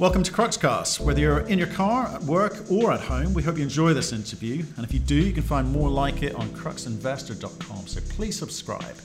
Welcome to Cruxcast. Whether you're in your car, at work, or at home, we hope you enjoy this interview. And if you do, you can find more like it on cruxinvestor.com. So please subscribe.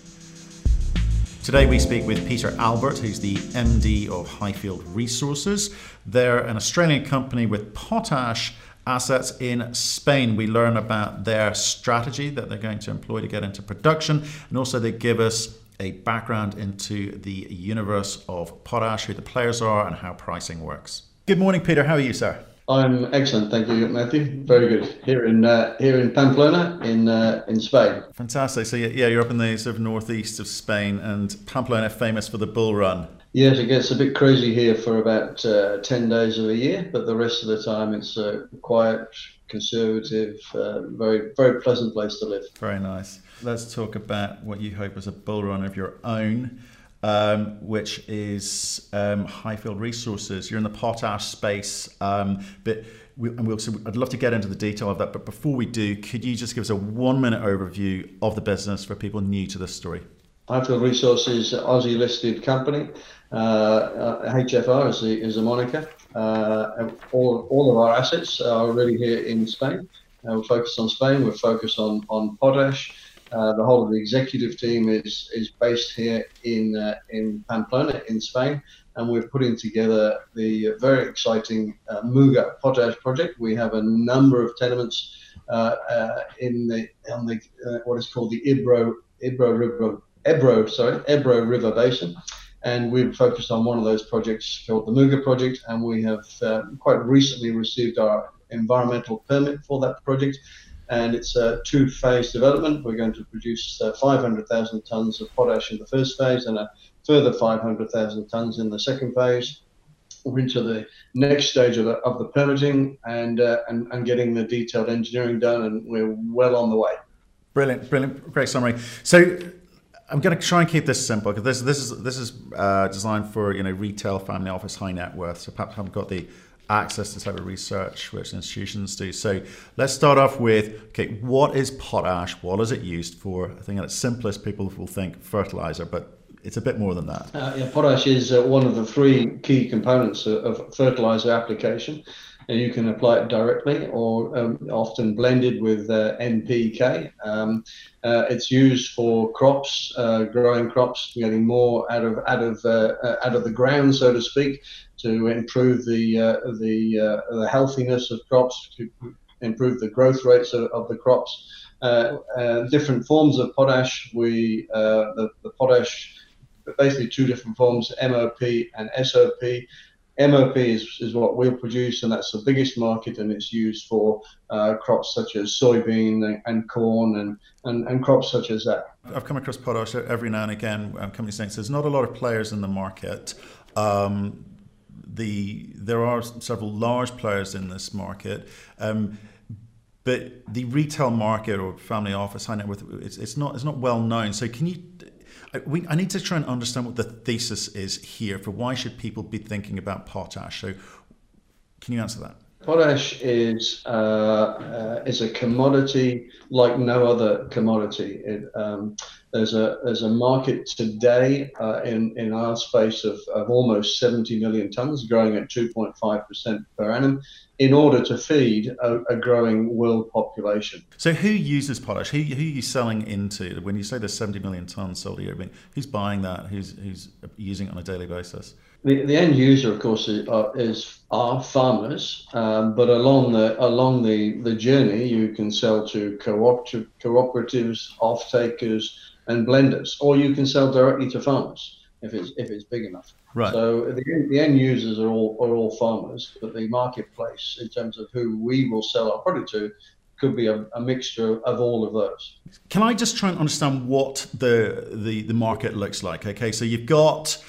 Today we speak with Peter Albert, who's the MD of Highfield Resources. They're an Australian company with potash assets in Spain. We learn about their strategy that they're going to employ to get into production, and also they give us a background into the universe of potash, who the players are, and how pricing works. Good morning, Peter. How are you, sir? I'm excellent, thank you, Matthew. Very good here in uh, here in Pamplona in uh, in Spain. Fantastic. So yeah, you're up in the sort of northeast of Spain, and Pamplona famous for the bull run. Yes, it gets a bit crazy here for about uh, ten days of the year, but the rest of the time it's a quiet, conservative, uh, very very pleasant place to live. Very nice. Let's talk about what you hope is a bull run of your own. Um, which is um, Highfield Resources. You're in the potash space, um, but we, and we'll, so I'd love to get into the detail of that. But before we do, could you just give us a one minute overview of the business for people new to this story? Highfield Resources, Aussie listed company. Uh, HFR uh, is the, is the moniker. Uh, all, all of our assets are really here in Spain. Uh, we're focused on Spain. We're focused on on potash. Uh, the whole of the executive team is is based here in uh, in Pamplona in Spain, and we're putting together the very exciting uh, Muga potash project. We have a number of tenements uh, uh, in the on the what is called the Ebro Ebro River Ebro sorry Ebro River Basin. And we've focused on one of those projects called the Muga project, and we have quite recently received our environmental permit for that project and it's a two-phase development. We're going to produce uh, 500,000 tons of potash in the first phase and a further 500,000 tons in the second phase. We're into the next stage of the, of the permitting and, uh, and and getting the detailed engineering done, and we're well on the way. Brilliant, brilliant, great summary. So I'm going to try and keep this simple because this this is this is uh, designed for you know retail, family office, high net worth. So perhaps I haven't got the access to type of research which institutions do. So let's start off with okay, what is potash? What is it used for? I think at its simplest, people will think fertilizer, but it's a bit more than that. Uh, yeah, potash is uh, one of the three key components of, of fertilizer application. And you can apply it directly or um, often blended with uh, NPK. Um, uh, it's used for crops, uh, growing crops, getting more out of out of uh, out of the ground, so to speak to improve the uh, the uh, the healthiness of crops, to improve the growth rates of, of the crops. Uh, uh different forms of potash. We the, the potash, basically two different forms, MOP and SOP. MOP is, is what we'll produce, and that's the biggest market, and it's used for uh, crops such as soybean and, and corn and, and, and, crops such as that. I've come across potash every now and again. Um, companies saying there's not a lot of players in the market. Um, the there are several large players in this market. Um, but the retail market or family office high net worth it's, it's not it's not well known so can you we, I need to try and understand what the thesis is here for why should people be thinking about potash so can you answer that Potash is uh, uh, is a commodity like no other commodity. It, um, there's a there's a market today uh, in in our space of, of almost 70 million tons, growing at 2.5 percent per annum, in order to feed a, a, growing world population. So, who uses potash? Who, who are you selling into? When you say there's 70 million tons sold a year, I mean, who's buying that? Who's who's using it on a daily basis? The, the end user, of course, is, uh, is are farmers, um, but along the along the, the journey, you can sell to cooperative, cooperatives, off takers, and blenders, or you can sell directly to farmers if it's if it's big enough. Right. So the, the end users are all are all farmers, but the marketplace in terms of who we will sell our product to could be a, a, mixture of all of those. Can I just try and understand what the the, the market looks like? Okay, so you've got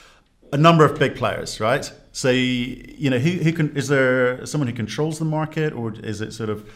a number of big players, right? So you know, who, who can is there someone who controls the market, or is it sort of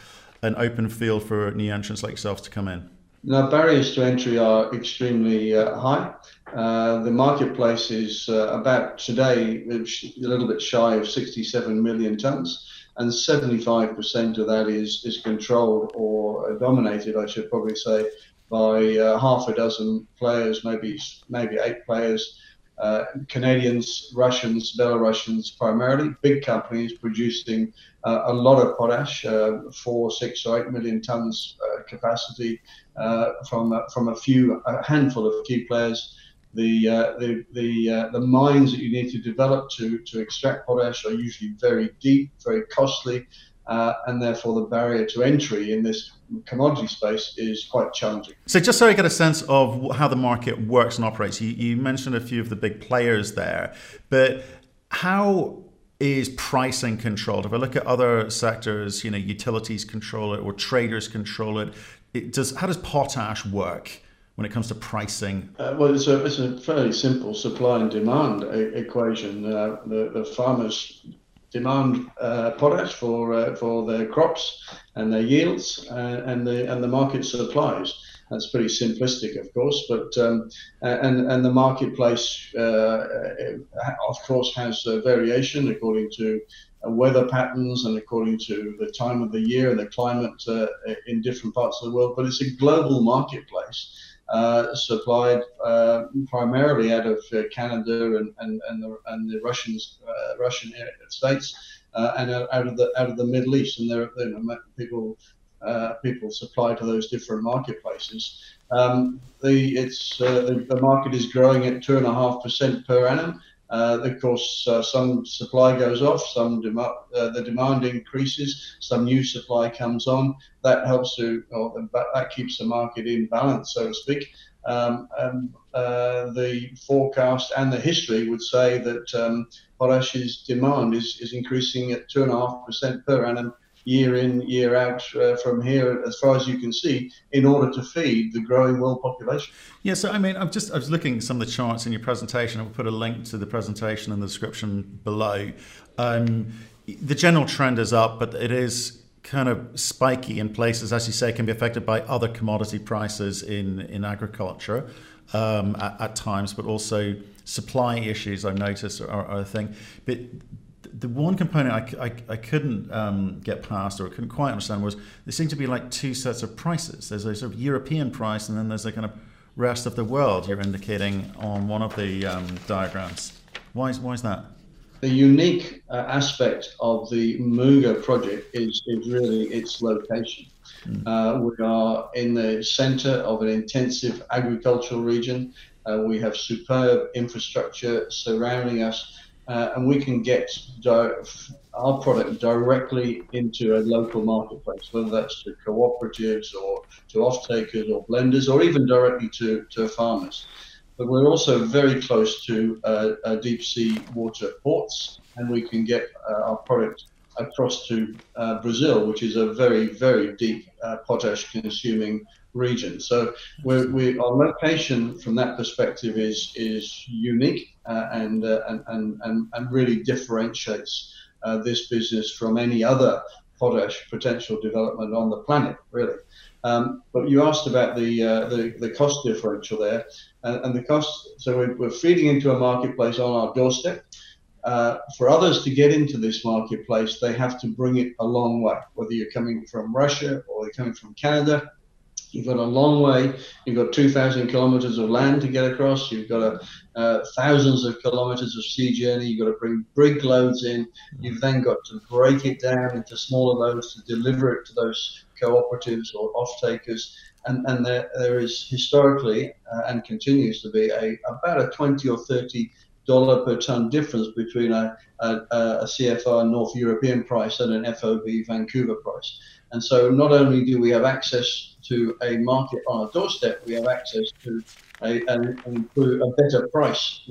an open field for new entrants like yourselves to come in? Now, barriers to entry are extremely uh, high. Uh, the marketplace is uh, about today a little bit shy of 67 million tons, and 75% of that is is controlled or dominated, I should probably say, by uh, half a dozen players, maybe maybe eight players uh, Canadians, Russians, Belarusians primarily, big companies producing uh, a lot of potash, uh, four, six, or eight million tons uh, capacity uh, from from a few, a handful of key players. The uh, the the the mines that you need to develop to to extract potash are usually very deep, very costly, uh, and therefore the barrier to entry in this commodity space is quite challenging. So, just so I get a sense of how the market works and operates, you, you mentioned a few of the big players there, but how is pricing controlled? If I look at other sectors, you know, utilities control it or traders control it. it does how does potash work? when it comes to pricing? Uh, well, it's a, it's a fairly simple supply and demand equation. Uh, the, the farmers demand uh, potash for uh, for their crops and their yields, uh, and the and the market supplies. That's pretty simplistic, of course, but um, and and the marketplace, uh, of course, has variation according to weather patterns and according to the time of the year and the climate uh, in different parts of the world. But it's a global marketplace uh, supplied uh, primarily out of uh, Canada and, and, and, the, and the Russians, uh, Russian states and out of the out of the Middle East. And there, you know, people people supply to those different marketplaces. Um, the it's the market is growing at two and a half percent per annum. Uh, of course, uh, some supply goes off, some dem- uh, the demand increases, some new supply comes on. That helps to, or that keeps the market in balance, so to speak. Um, uh, the forecast and the history would say that um, demand is, is increasing at two and a half percent per annum year in, year out uh, from here, as far as you can see, in order to feed the growing world population. Yeah, so I mean, I'm just I was looking at some of the charts in your presentation. I'll put a link to the presentation in the description below. Um, the general trend is up, but it is kind of spiky in places, as you say, can be affected by other commodity prices in in agriculture um, at, at, times, but also supply issues. I've noticed are, are a thing. But the one component I, I, I couldn't um, get past or I couldn't quite understand was there seemed to be like two sets of prices. There's a sort of European price, and then there's a kind of rest of the world you're indicating on one of the um, diagrams. Why is, why is that? The unique uh, aspect of the Muga project is, is really its location. Mm. Uh, we are in the center of an intensive agricultural region. Uh, we have superb infrastructure surrounding us uh, and we can get di- our product directly into a local marketplace, whether that's to cooperatives or to off-takers or blenders, or even directly to, to farmers. But we're also very close to uh, uh, deep sea water ports, and we can get uh, our product across to uh, Brazil, which is a very, very deep uh, potash consuming region. So we're, we, our location from that perspective is is unique uh, and, uh, and, and and really differentiates uh, this business from any other potash potential development on the planet, really. Um, but you asked about the, uh, the, the cost differential there, and, and the cost. So we're, we're, feeding into a marketplace on our doorstep. Uh, for others to get into this marketplace, they have to bring it a long way. Whether you're coming from Russia or you're coming from Canada, You've got a long way. You've got 2,000 kilometers of land to get across. You've got a, uh, thousands of kilometers of sea journey. You've got to bring big loads in. You've then got to break it down into smaller loads to deliver it to those cooperatives or off-takers. And, and there, there is historically uh, and continues to be a about a 20 or 30 dollar per ton difference between a, a, a CFR North European price and an FOB Vancouver price. And so not only do we have access to a market on our doorstep, we have access to a, a, a better price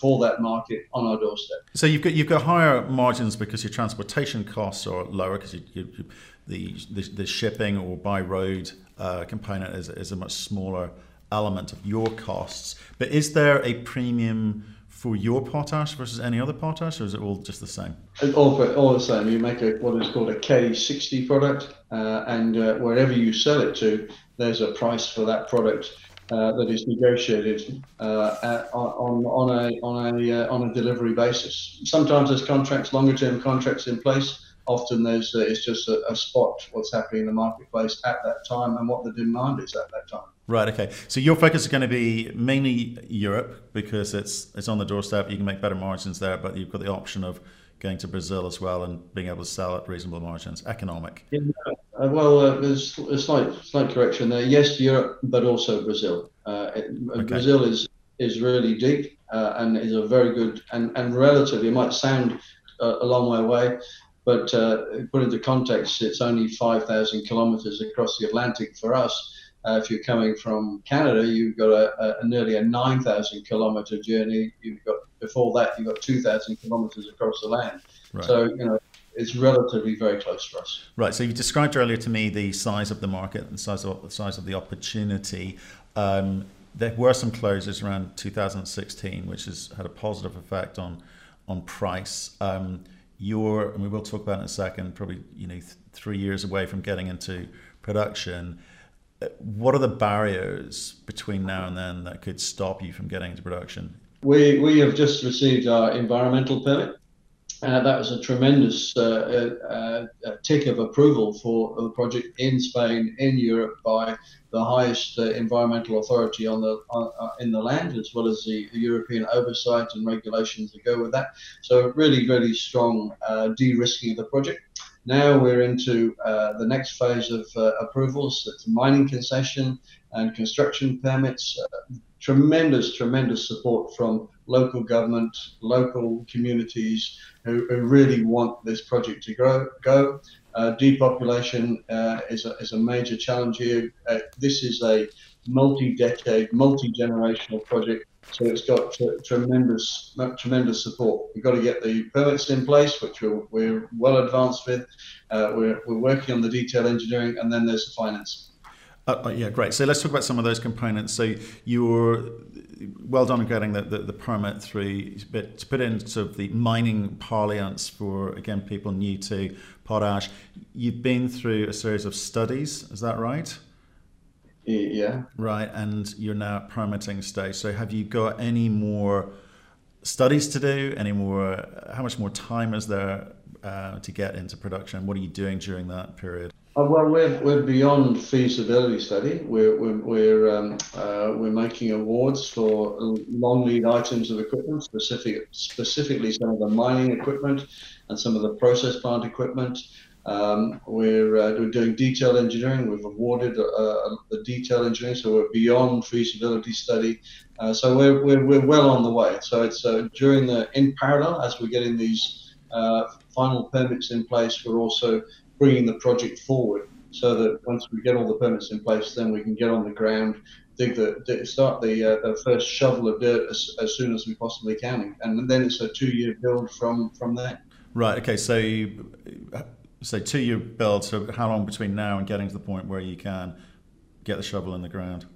for that market on our doorstep. So you've got you've got higher margins because your transportation costs are lower because you, you, the, the, the shipping or by road uh, component is, is a much smaller element of your costs. But is there a premium for your potash versus any other potash, or is it all just the same? All, all the same. You make a what is called a K60 product, uh, and uh, wherever you sell it to, there's a price for that product uh, that is negotiated uh, on, on a on a uh, on a delivery basis. Sometimes there's contracts, longer term contracts in place. Often there's uh, it's just a, a spot what's happening in the marketplace at that time and what the demand is at that time. Right. Okay. So your focus is going to be mainly Europe because it's it's on the doorstep. You can make better margins there, but you've got the option of going to Brazil as well and being able to sell at reasonable margins. Economic. Yeah, uh, well, uh, there's a slight slight correction there. Yes, Europe, but also Brazil. Uh, it, okay. Brazil is is really deep uh, and is a very good and and relatively. It might sound uh, a long way away, but uh, put into context, it's only 5,000 kilometers across the Atlantic for us. Uh, if you're coming from Canada, you've got a, a nearly a 9,000 kilometer journey. You've got before that, you've got 2,000 kilometers across the land. Right. So you know it's relatively very close for us. Right. So you described earlier to me the size of the market and the size of the size of the opportunity. Um, there were some closures around 2016, which has had a positive effect on on price. Um, you're, and we will talk about it in a second, probably you know th- three years away from getting into production. Uh, what are the barriers between now and then that could stop you from getting into production? We we have just received our environmental permit. Uh, that was a tremendous uh, uh, uh tick of approval for the project in Spain, in Europe, by the highest uh, environmental authority on the uh, in the land, as well as the, European oversight and regulations that go with that. So really, really strong uh, de-risking of the project. Now we're into uh, the next phase of uh, approvals. It's mining concession and construction permits. Uh, tremendous, tremendous support from local government, local communities who, who really want this project to grow, go. Uh, depopulation uh, is, a, is a major challenge here. Uh, this is a multi-decade, multi-generational project, so it's got tr- tremendous, tremendous support. We've got to get the permits in place, which we're, we're well advanced with. Uh, we're, we're working on the detail engineering, and then there's the finance. Uh, uh, yeah, great. So let's talk about some of those components. So you were well done on getting the, the, the, permit through, but to put in sort of the mining parlance for, again, people new to potash, you've been through a series of studies, is that right? Yeah. Right, and you're now at permitting stage. So have you got any more studies to do? Any more, how much more time is there uh, to get into production? What are you doing during that period? Uh, well, we're, we're beyond feasibility study. We're, we're, we're, um, uh, we're making awards for long lead items of equipment, specific, specifically some of the mining equipment and some of the process plant equipment. Um, we're, uh, we're doing detailed engineering. We've awarded uh, uh, the detail engineering, so we're beyond feasibility study. Uh, so we're, we're, we're well on the way. So it's during the in parallel as we're getting these final permits in place. We're also bringing the project forward so that once we get all the permits in place, then we can get on the ground, dig the, start the, uh, the first shovel of dirt as, as soon as we possibly can, and then it's a two-year build from from there. Right. Okay. So, so two-year build. So, how long between now and getting to the point where you can get the shovel in the ground?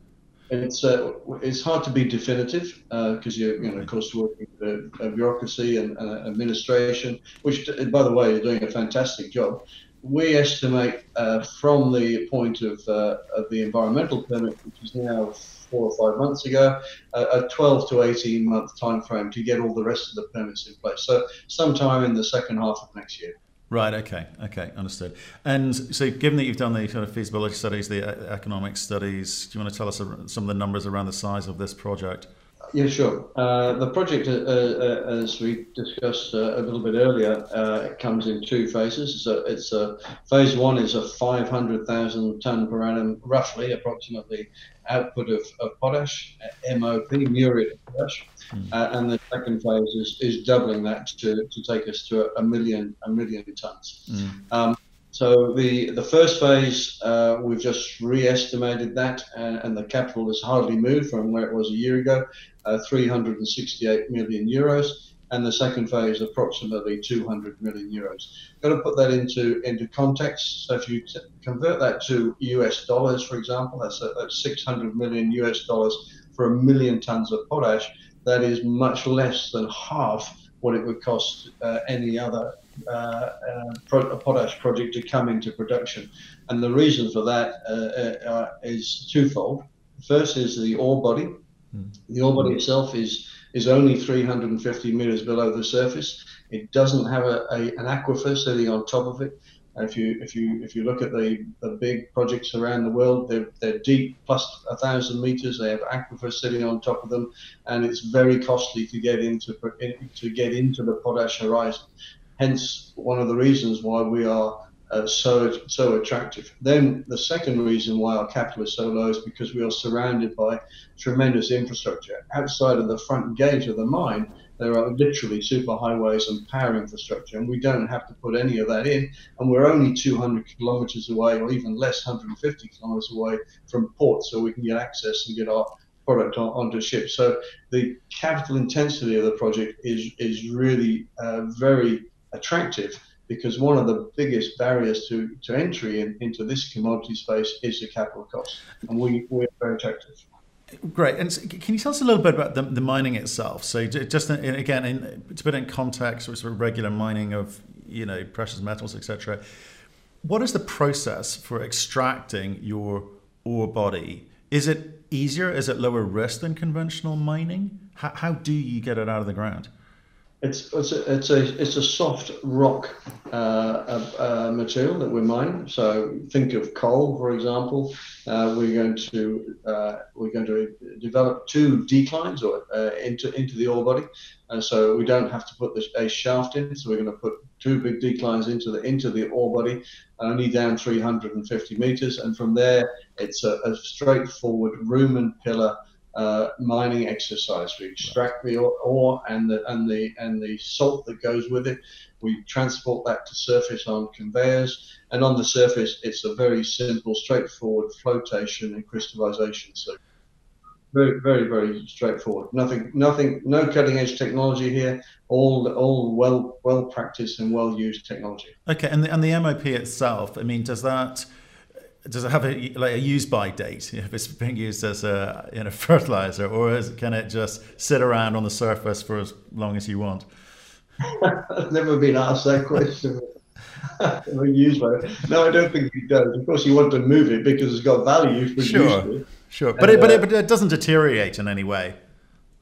It's uh, it's hard to be definitive because uh, you're you know of course working with a, bureaucracy and, administration, which by the way you're doing a fantastic job we estimate uh, from the point of, uh, of the environmental permit, which is now four or five months ago, a 12 to 18 month time frame to get all the rest of the permits in place. So sometime in the second half of next year. Right. Okay. Okay. Understood. And so, given that you've done the kind of feasibility studies, the uh, economic studies, do you want to tell us some of the numbers around the size of this project? Yeah, sure. Uh, the project, uh, uh, as we discussed uh, a little bit earlier, uh, comes in two phases. So it's a phase one is a 500,000 ton per annum, roughly, approximately, output of, of potash, MOP, muriate of potash, mm. and the second phase is, is doubling that to, to take us to a, a million a million tons. Mm. Um, so the the first phase, uh, we've just re-estimated that, and, and, the capital has hardly moved from where it was a year ago, uh, 368 million euros, and the second phase approximately 200 million euros. Got to put that into into context. So if you t- convert that to US dollars, for example, that's, a, that's 600 million US dollars for a million tons of potash. That is much less than half what it would cost uh, any other uh, uh, pro- potash project to come into production. And the reason for that uh, uh, is twofold. First is the ore body. The ore body itself is is only 350 meters below the surface. It doesn't have a, a, an aquifer sitting on top of it. If you if you if you look at the, the big projects around the world, they're, they're deep plus a thousand meters. They have aquifers sitting on top of them, and it's very costly to get into to get into the potash horizon. Hence, one of the reasons why we are uh, so so attractive. Then the second reason why our capital is so low is because we are surrounded by tremendous infrastructure outside of the front gate of the mine there are literally superhighways and power infrastructure, and we don't have to put any of that in. And we're only 200 kilometers away, or even less, 150 kilometers away from port, so we can get access and get our product on, onto ships. So the capital intensity of the project is is really uh, very attractive because one of the biggest barriers to, to entry in, into this commodity space is the capital cost, and we, we are very attractive. Great. And can you tell us a little bit about the, the mining itself? So just again, in, to put it in context, sort of regular mining of you know precious metals, etc. What is the process for extracting your ore body? Is it easier? Is it lower risk than conventional mining? How, how do you get it out of the ground? It's it's a it's a, it's a soft rock uh, uh, material that we're mining. So think of coal, for example. Uh, we're going to uh, we're going to develop two declines or uh, into into the ore body, so we don't have to put this a shaft in. So we're going to put two big declines into the into the ore body, only down 350 meters, and from there it's a, a straightforward room and pillar uh, mining exercise. We extract the ore and the and the and the salt that goes with it. We transport that to surface on conveyors, and on the surface, it's a very simple, straightforward flotation and crystallization. So very, very, very straightforward. Nothing, nothing, no cutting edge technology here. All, all well, well practiced and well used technology. Okay, and the, and the MOP itself. I mean, does that does it have a like a use by date if it's being used as a you know fertilizer, or is, can it just sit around on the surface for as long as you want? I've never been asked that question. use by no, I don't think it does. Of course, you want to move it because it's got value. For sure, sure, but it, but, it, but it doesn't deteriorate in any way.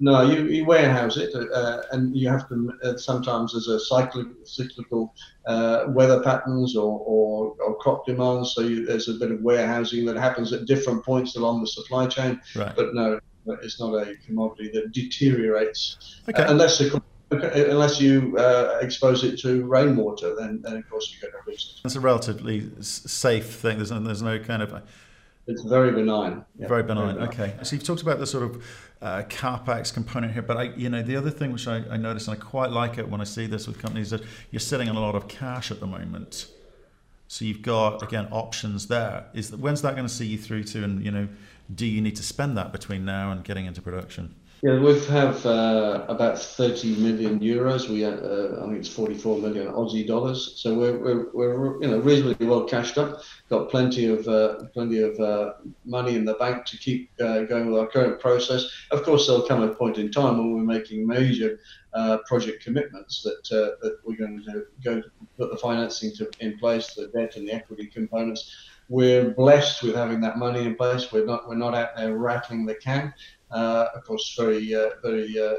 No, you, you warehouse it, uh, and you have to uh, sometimes there's a cyclic, cyclical uh, weather patterns or, or, or, crop demands. So you, there's a bit of warehousing that happens at different points along the supply chain. Right. But no, it's not a commodity that deteriorates okay. uh, unless unless you uh, expose it to rainwater. Then, then of course you're going to lose it. It's a relatively safe thing. There's no, there's no kind of it's very benign. Yeah, very, benign. very benign. Okay. So you've talked about the sort of uh, capex component here, but I, you know, the other thing which I, I notice, and I quite like it when I see this with companies, that you're sitting on a lot of cash at the moment. So you've got again options there. Is that, when's that going to see you through to, and you know, do you need to spend that between now and getting into production? Yeah, we have uh, about 30 million euros. We, uh, I think it's 44 million Aussie dollars. So we're, we're, we're you know reasonably well cashed up. Got plenty of uh, plenty of uh, money in the bank to keep uh, going with our current process. Of course, there'll come a point in time when we're making major uh, project commitments that that we're going to go put the financing to, in place, the debt and the equity components we're blessed with having that money in place. We're not we're not out there rattling the can. Uh, of course, very uh, very uh,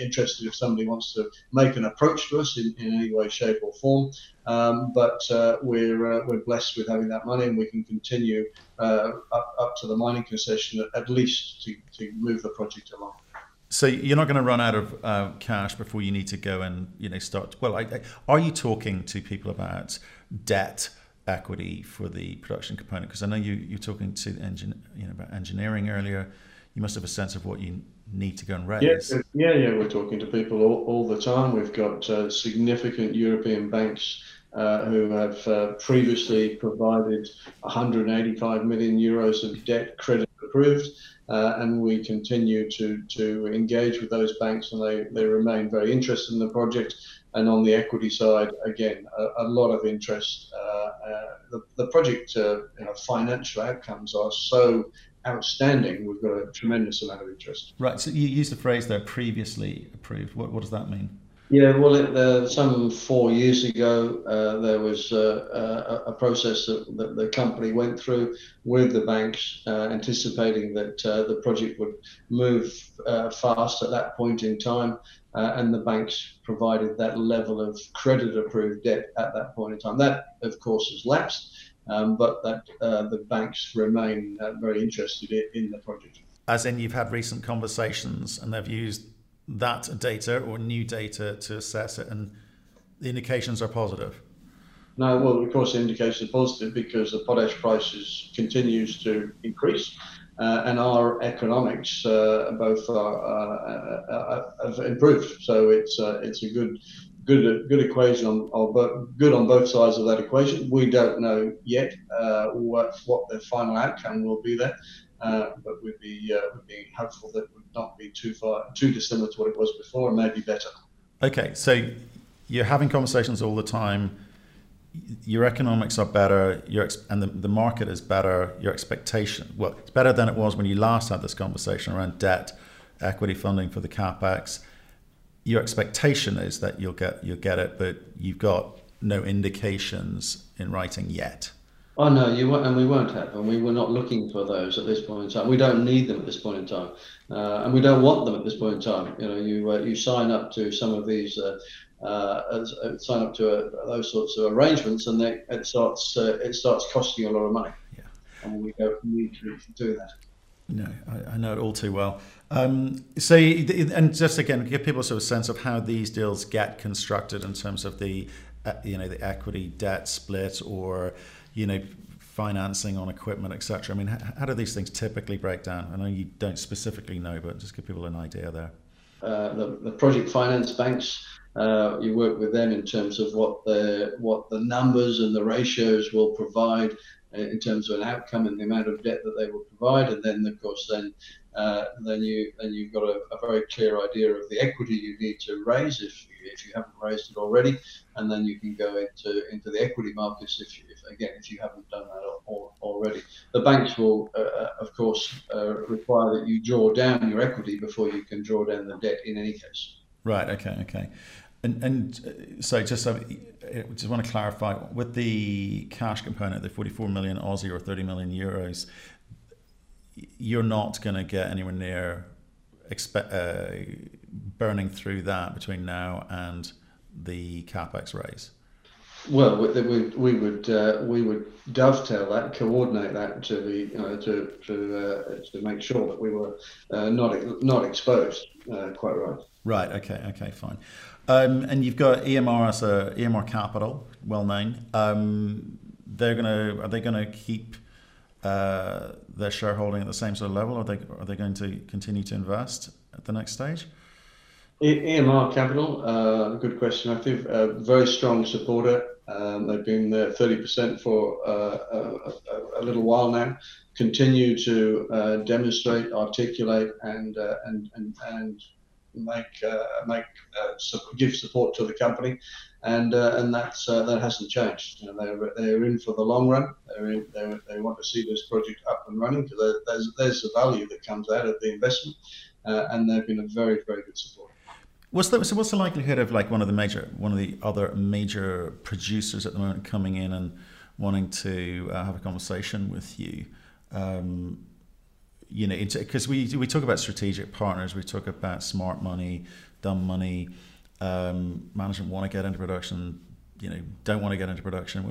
interested if somebody wants to make an approach to us in, in any way, shape, or form. Um, but we're we're blessed with having that money, and we can continue up up to the mining concession at, least to, to move the project along. So you're not going to run out of uh, cash before you need to go and you know start. Well, I, I, are you talking to people about debt? equity for the production component? Because I know you you're talking to engin, you know about engineering earlier. You must have a sense of what you need to go and raise. Yeah, yeah, yeah. We're talking to people all, all the time. We've got uh, significant European banks uh, who have uh, previously provided 185 million euros of debt credit approved. Uh, and we continue to, to engage with those banks, and they, they remain very interested in the project. And on the equity side, again, a, a lot of interest. Uh, uh, the, the project you know, financial outcomes are so outstanding. We've got a tremendous amount of interest. Right. So you used the phrase there previously approved. What, what does that mean? Yeah, well, it, uh, some four years ago, uh, there was uh, a, a, process that, that, the company went through with the banks, uh, anticipating that uh, the project would move uh, fast at that point in time. uh, and the banks provided that level of credit approved debt at that point in time. That, of course, has lapsed, um, but that uh, the banks remain uh, very interested in, in the project. As in, you've had recent conversations and they've used that data or new data to assess it, and the indications are positive. No, well, of course, the indications are positive because the potash prices continues to increase. Uh, and our economics uh, both are, uh, uh, uh have improved. So it's uh, it's a good good good equation on, on good on both sides of that equation. We don't know yet uh, what what the final outcome will be there, uh, but we'd be uh, we'd be hopeful that it would not be too far too dissimilar to what it was before, and maybe better. Okay, so you're having conversations all the time your economics are better, your ex- and the, the market is better, your expectation, well, it's better than it was when you last had this conversation around debt, equity funding for the capex. Your expectation is that you'll get you'll get it, but you've got no indications in writing yet. Oh no, you won't, and we won't have, and we were not looking for those at this point in time. We don't need them at this point in time, uh, and we don't want them at this point in time. You know, you uh, you sign up to some of these uh, uh, uh, sign up to a, those sorts of arrangements, and they, it starts uh, it starts costing you a lot of money. Yeah. And we don't need to do that. No, I, I know it all too well. Um, so, and just again, give people sort of sense of how these deals get constructed in terms of the, uh, you know, the equity debt split or, you know, financing on equipment, etc. I mean, how, how, do these things typically break down? I know you don't specifically know, but just give people an idea there. Uh, the, the project finance banks uh, you work with them in terms of what the what the numbers and the ratios will provide in terms of an outcome and the amount of debt that they will provide, and then of course then uh, then you then you've got a, a, very clear idea of the equity you need to raise if you, if you haven't raised it already, and then you can go into into the equity markets if, you, if again if you haven't done that already. The banks will uh, uh, of course uh, require that you draw down your equity before you can draw down the debt in any case. Right. Okay. Okay. And, and uh, so just so, I just want to clarify with the cash component, the 44 million Aussie or 30 million euros, you're not going to get anywhere near expe- uh, burning through that between now and the capex raise. Well, we, we would uh, we would dovetail that, coordinate that to the you know, to to uh, to make sure that we were uh, not not exposed. Uh, quite right. Right. Okay. Okay. Fine. Um, and you've got EMR as a EMR Capital, well known. Um, they're gonna are they gonna keep uh, their shareholding at the same sort of level? Are they are they going to continue to invest at the next stage? EMR Capital, uh, good question. I think a very strong supporter. Um, they've been there 30% for uh, a, a, little while now. Continue to uh, demonstrate, articulate, and uh, and and and make uh, make uh, give support to the company, and uh, and that's that hasn't changed. You know, they're they're in for the long run. They're in, they they want to see this project up and running because there's there's the value that comes out of the investment, and they've been a very very good support. What's the, so what's the likelihood of like one of the major one of the other major producers at the moment coming in and wanting to uh, have a conversation with you? Um, you know, because we we talk about strategic partners, we talk about smart money, dumb money. Um, management want to get into production, you know, don't want to get into production.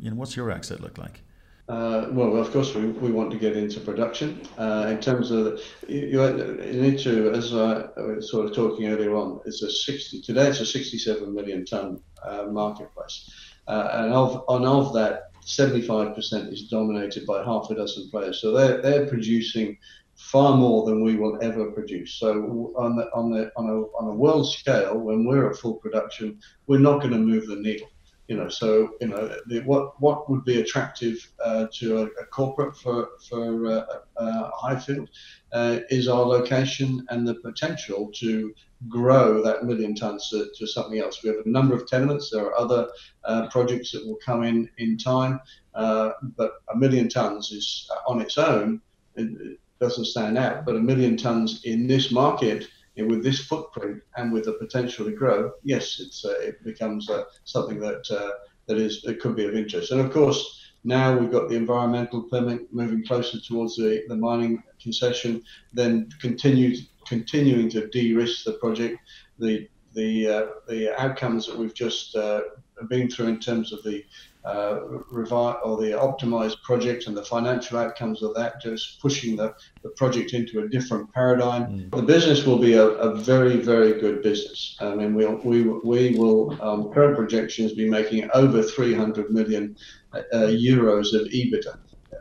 You know, what's your exit look like? Uh, well, of course, we, we want to get into production. Uh, in terms of, you, you, need to, as I was sort of talking earlier on, it's a 60, today it's a 67 million ton uh, marketplace. Uh, and of, and of that, 75% is dominated by half a dozen players. So they're, they're producing far more than we will ever produce. So on the, on the on a on a world scale, when we're at full production, we're not going to move the needle. You know, so you know the, what what would be attractive uh, to a, a, corporate for for uh, uh, Highfield uh, is our location and the potential to grow that million tons to, to, something else. We have a number of tenements. There are other uh, projects that will come in in time, uh, but a million tons is on its own. It, doesn't stand out, but a million tons in this market with this footprint and with the potential to grow, yes, it's uh, it becomes uh, something that uh, that is it could be of interest. And of course, now we've got the environmental permit moving closer towards the, the mining concession, then continue continuing to de-risk the project. the the uh, the outcomes that we've just uh, been through in terms of the uh, revi- or the optimized project and the financial outcomes of that, just pushing the, the project into a different paradigm. Mm. The business will be a, a, very, very good business. I mean, we'll, we, we will, um, current projections, be making over 300 million uh, euros of EBITDA.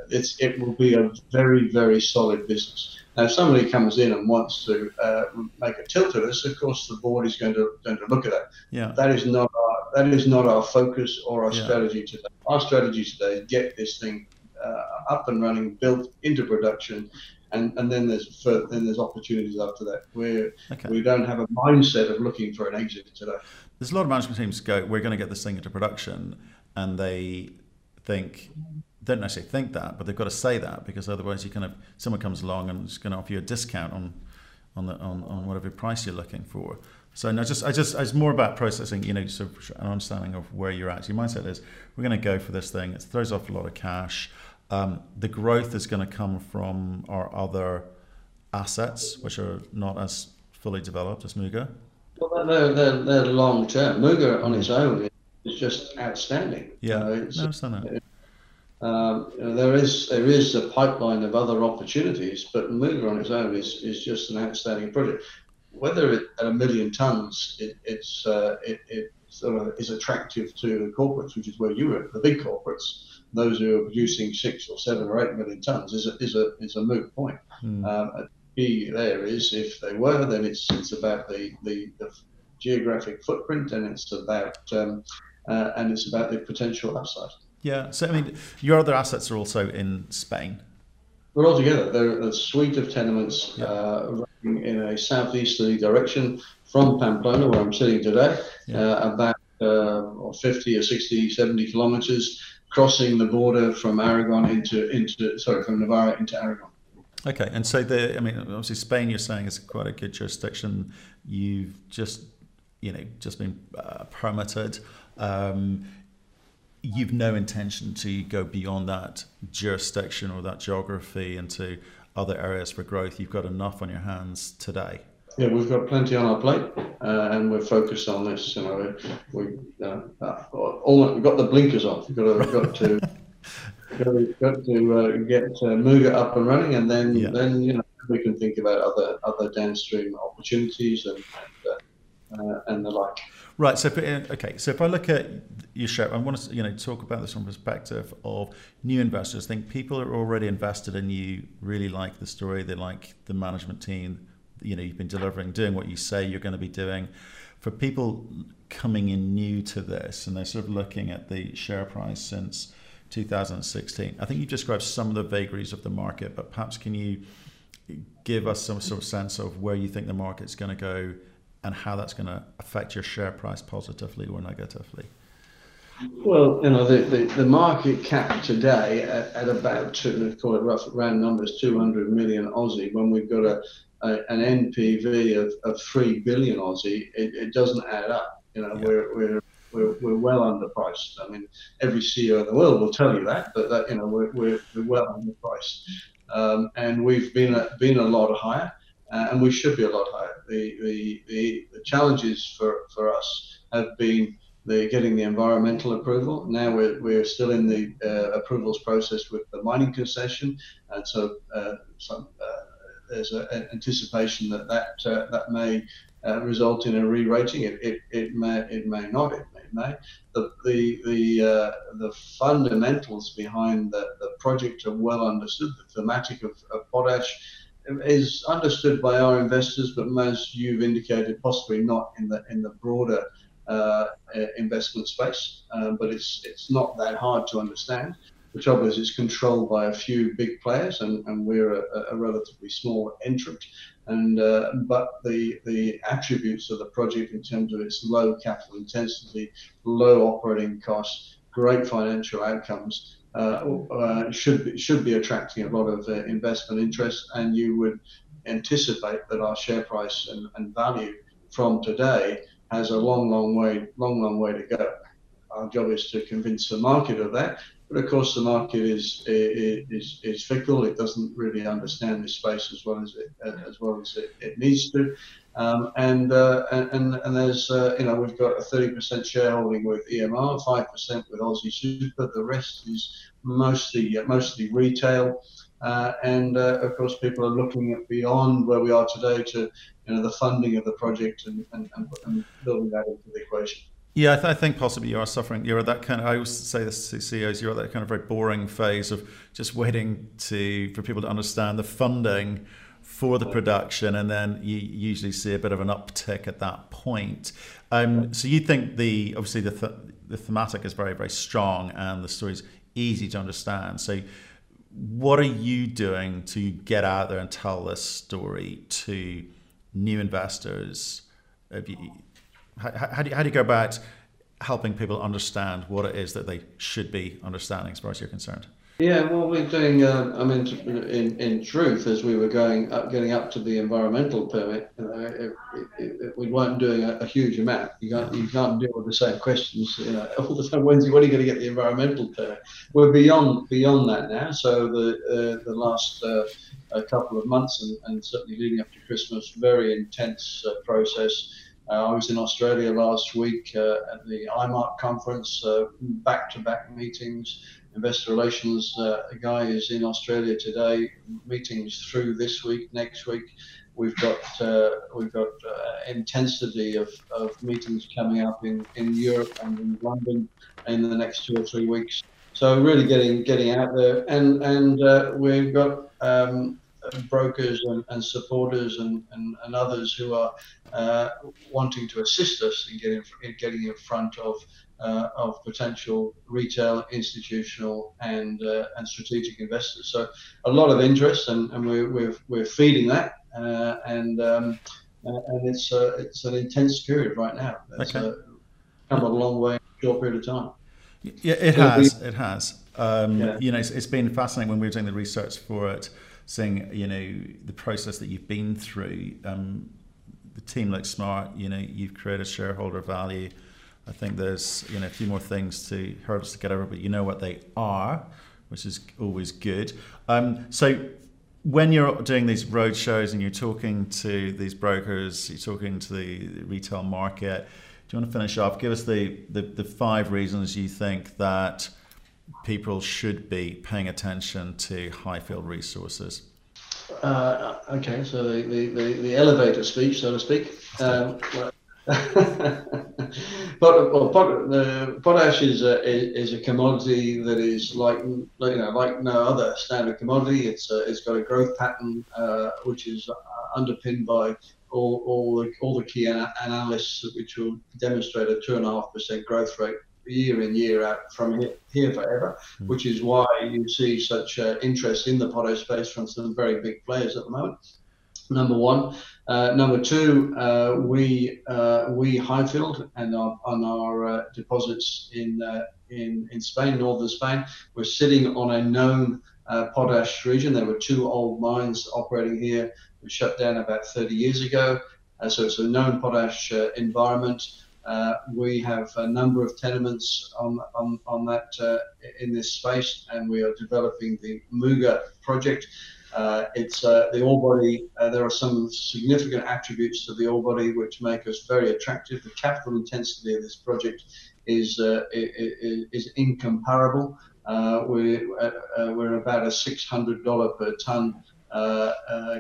It's, it will be a very, very solid business. Now, if somebody comes in and wants to uh, make a tilt at us, of course, the board is going to going to look at that. Yeah. That is not our, that is not our focus or our yeah. strategy today. Our strategy today is get this thing uh, up and running, built into production, and, and then there's further, then there's opportunities after that. We okay. we don't have a mindset of looking for an exit today. There's a lot of management teams go, we're going to get this thing into production, and they think don't necessarily think that, but they've got to say that because otherwise, you kind of someone comes along and is going to offer you a discount on on the on, on whatever price you're looking for. So no, just I just it's more about processing, you know, so an understanding of where you're at. Your mindset is we're going to go for this thing. It throws off a lot of cash. Um, the growth is going to come from our other assets, which are not as fully developed as Muga. Well, they're, they're, they're long term. Muga on its own is just outstanding. Yeah, uh, no, I understand that. Um, you know, there is there is a pipeline of other opportunities, but Muga on its own is, is just an outstanding project. Whether it, at a million tons, it, it's uh, it, it sort of is attractive to the corporates, which is where you were, the big corporates. Those who are producing six or seven or eight million tons is a is a is a moot point. Mm. Um, key there is if they were, then it's it's about the the, the geographic footprint and it's about um, uh, and it's about the potential upside. Yeah. So I mean, your other assets are also in Spain. We're all together. They're a suite of tenements yeah. uh, in a southeasterly direction from Pamplona, where I'm sitting today, yeah. uh, about uh, 50 or 60, 70 kilometers, crossing the border from Aragon into into sorry from Navarra into Aragon. Okay, and so the I mean, obviously Spain, you're saying is quite a good jurisdiction. You've just you know just been uh, permitted. Um, you've no intention to go beyond that jurisdiction or that geography into other areas for growth. You've got enough on your hands today. Yeah, we've got plenty on our plate, uh, and we're focused on this. You know, we uh, uh, all we've got the blinkers off. We've got to, got to, got to uh, get uh, Muga up and running, and then yeah. then you know we can think about other other downstream opportunities and and, uh, and the like. Right. So, if, uh, okay. So, if I look at your show, I want to you know talk about this from perspective of new investors. I think people are already invested in you, really like the story. They like the management team. You know, you've been delivering, doing what you say you're going to be doing. For people coming in new to this, and they're sort of looking at the share price since 2016. I think you described some of the vagaries of the market, but perhaps can you give us some sort of sense of where you think the market's going to go and how that's going to affect your share price positively or negatively? Well, you know, the, the, the market cap today at, at about, two, call it rough round numbers, 200 million Aussie, when we've got a, a an NPV of, of 3 billion Aussie, it, it doesn't add up. You know, yeah. we're, we're, we're, we're well underpriced. I mean, every CEO in the world will tell you that, but that, you know, we're, we're, we're well underpriced. Um, and we've been a, been a lot higher uh, and we should be a lot higher. The, the, the, challenges for, for us have been the getting the environmental approval. Now we're, we're still in the uh, approvals process with the mining concession, and so, uh, uh, there's an anticipation that that, uh, that may uh, result in a re-rating. It, it, it, may it may not. It may. may. The the the, the fundamentals behind the, the project are well understood. The thematic of, of potash is understood by our investors, but as you've indicated, possibly not in the in the broader uh, investment space. Um, but it's it's not that hard to understand. The trouble is, it's controlled by a few big players, and, and we're a, a relatively small entrant. And uh, but the the attributes of the project in terms of its low capital intensity, low operating costs, great financial outcomes, uh, uh, should be, should be attracting a lot of uh, investment interest, and you would anticipate that our share price and, and value from today has a long, long way, long, long way to go. Our job is to convince the market of that, but of course the market is, is is fickle. It doesn't really understand this space as well as it as well as it, it needs to. Um, and, uh, and and there's uh, you know we've got a 30% shareholding with EMR, 5% with Aussie Super. The rest is mostly mostly retail. Uh, and uh, of course, people are looking at beyond where we are today to you know the funding of the project and, and, and building that into the equation. Yeah, I, th- I, think possibly you are suffering. You're at that kind of. I always say this to CEOs. You're at that kind of very boring phase of just waiting to for people to understand the funding for the production, and then you usually see a bit of an uptick at that point. Um, so you think the obviously the th- the thematic is very very strong, and the story is easy to understand. So what are you doing to get out there and tell this story to new investors? You, how, how, do you, how do you go about helping people understand what it is that they should be understanding as far as you're concerned? Yeah, well, we're doing. Uh, I mean, in in truth, as we were going up, getting up to the environmental permit, you know, it, it, it, we weren't doing a, a, huge amount. You can't you can't deal with the same questions, you know, all the time. When's when are you going to get the environmental permit? We're beyond beyond that now. So the uh, the last uh, couple of months and, and certainly leading up to Christmas, very intense uh, process. Uh, I was in Australia last week uh, at the IMARC conference, back to back meetings investor relations uh, guy is in Australia today. Meetings through this week, next week. We've got uh, we've got uh, intensity of, of meetings coming up in, in Europe and in London in the next two or three weeks. So really getting getting out there, and and uh, we've got um, brokers and, and supporters and, and, and, others who are uh, wanting to assist us in getting in getting in front of uh, of potential retail, institutional, and uh, and strategic investors. So a lot of interest, and, and we're, we're, we're feeding that, uh, and um, and it's uh, it's an intense period right now. It's okay. Uh, come a long way in a short period of time. Yeah, it has. It has. Um, yeah. You know, it's, it's been fascinating when we were doing the research for it, seeing you know the process that you've been through. Um, the team looks smart. You know, you've created shareholder value I think there's you know a few more things to hurdles to get over, but you know what they are, which is always good. Um, so when you're doing these road shows and you're talking to these brokers, you're talking to the retail market. Do you want to finish off? Give us the, the, the five reasons you think that people should be paying attention to Highfield resources. Uh, okay, so the, the, the, elevator speech, so to speak. Um, but well, pot, the potash is a, is a commodity that is like you know like no other standard commodity. It's a, it's got a growth pattern uh, which is uh, underpinned by all, all the all the key analysts which will demonstrate a two and a half percent growth rate year in year out from here, here forever, mm. which is why you see such uh, interest in the potash space from some very big players at the moment number one. Uh, number two, uh, we uh, we Highfield and our, on our uh, deposits in uh, in in Spain, northern Spain, we're sitting on a known uh, potash region. There were two old mines operating here, which shut down about 30 years ago. so it's a known potash environment. we have a number of tenements on on, on that in this space, and we are developing the Muga project. Uh, it's uh, the ore body. Uh, there are some significant attributes to the ore body which make us very attractive. The capital intensity of this project is uh, is, is, incomparable. Uh, we're uh, we're about a six hundred dollar per ton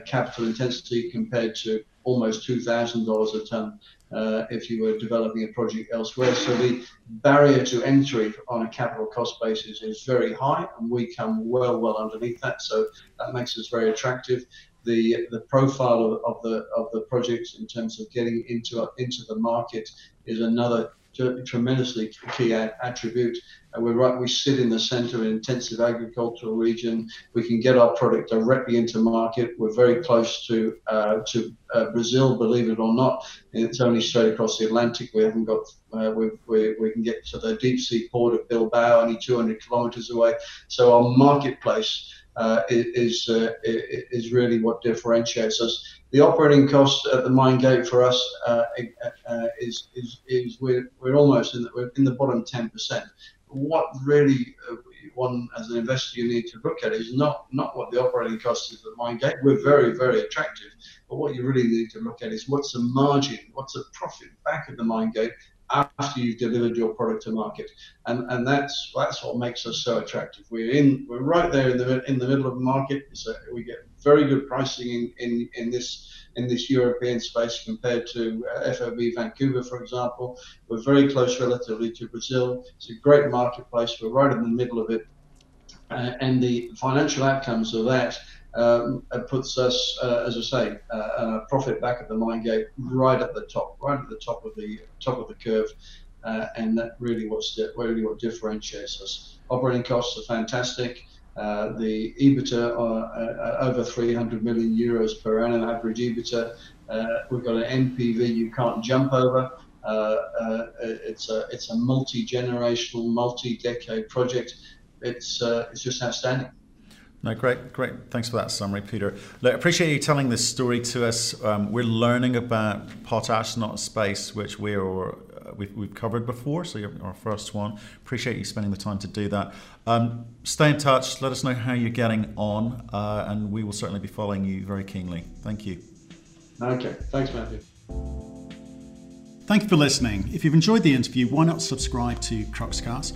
capital intensity compared to almost two thousand dollars a ton uh, if you were developing a project elsewhere. So the barrier to entry on a capital cost basis is very high, and we come well, well underneath that. So that makes us very attractive. The, the profile of, of the of the project in terms of getting into into the market is another tremendously key attribute. Uh, we're right, we sit in the center of an intensive agricultural region. We can get our product directly into market. We're very close to uh, to uh, Brazil, believe it or not. It's only straight across the Atlantic. We haven't got. Uh, we, we, we can get to the deep sea port of Bilbao, only 200 kilometers away. So our marketplace uh, is uh, is really what differentiates us. The operating cost at the mine gate for us uh, uh, is, is is we're, we're almost in the, we're in the bottom 10%. What really one as an investor you need to look at is not not what the operating cost is at the mine gate. We're very very attractive, but what you really need to look at is what's the margin, what's the profit back at the mine gate after you've delivered your product to market, and and that's that's what makes us so attractive. We're in we're right there in the in the middle of the market, so we get very good pricing in in, in this in this European space compared to uh, FOB Vancouver, for example. We're very close relatively to Brazil. It's a great marketplace. We're right in the middle of it. Uh, and the financial outcomes of that um, it puts us, uh, as I say, uh, profit back at the mine gate, right at the top, right at the top of the top of the curve, uh, and that really what's really what differentiates us. Operating costs are fantastic. Uh, the EBITDA uh, over 300 million euros per annum average EBITDA. Uh, we've got an NPV you can't jump over. it's a it's a multi generational, multi decade project. It's it's just outstanding. No, great, great. Thanks for that summary, Peter. Look, appreciate you telling this story to us. Um, we're learning about potash, not space which we are uh, we've, we've covered before. So you're our first one. Appreciate you spending the time to do that. Um, stay in touch. Let us know how you're getting on, uh, and we will certainly be following you very keenly. Thank you. Okay. Thanks, Matthew. Thank you for listening. If you've enjoyed the interview, why not subscribe to Cruxcast?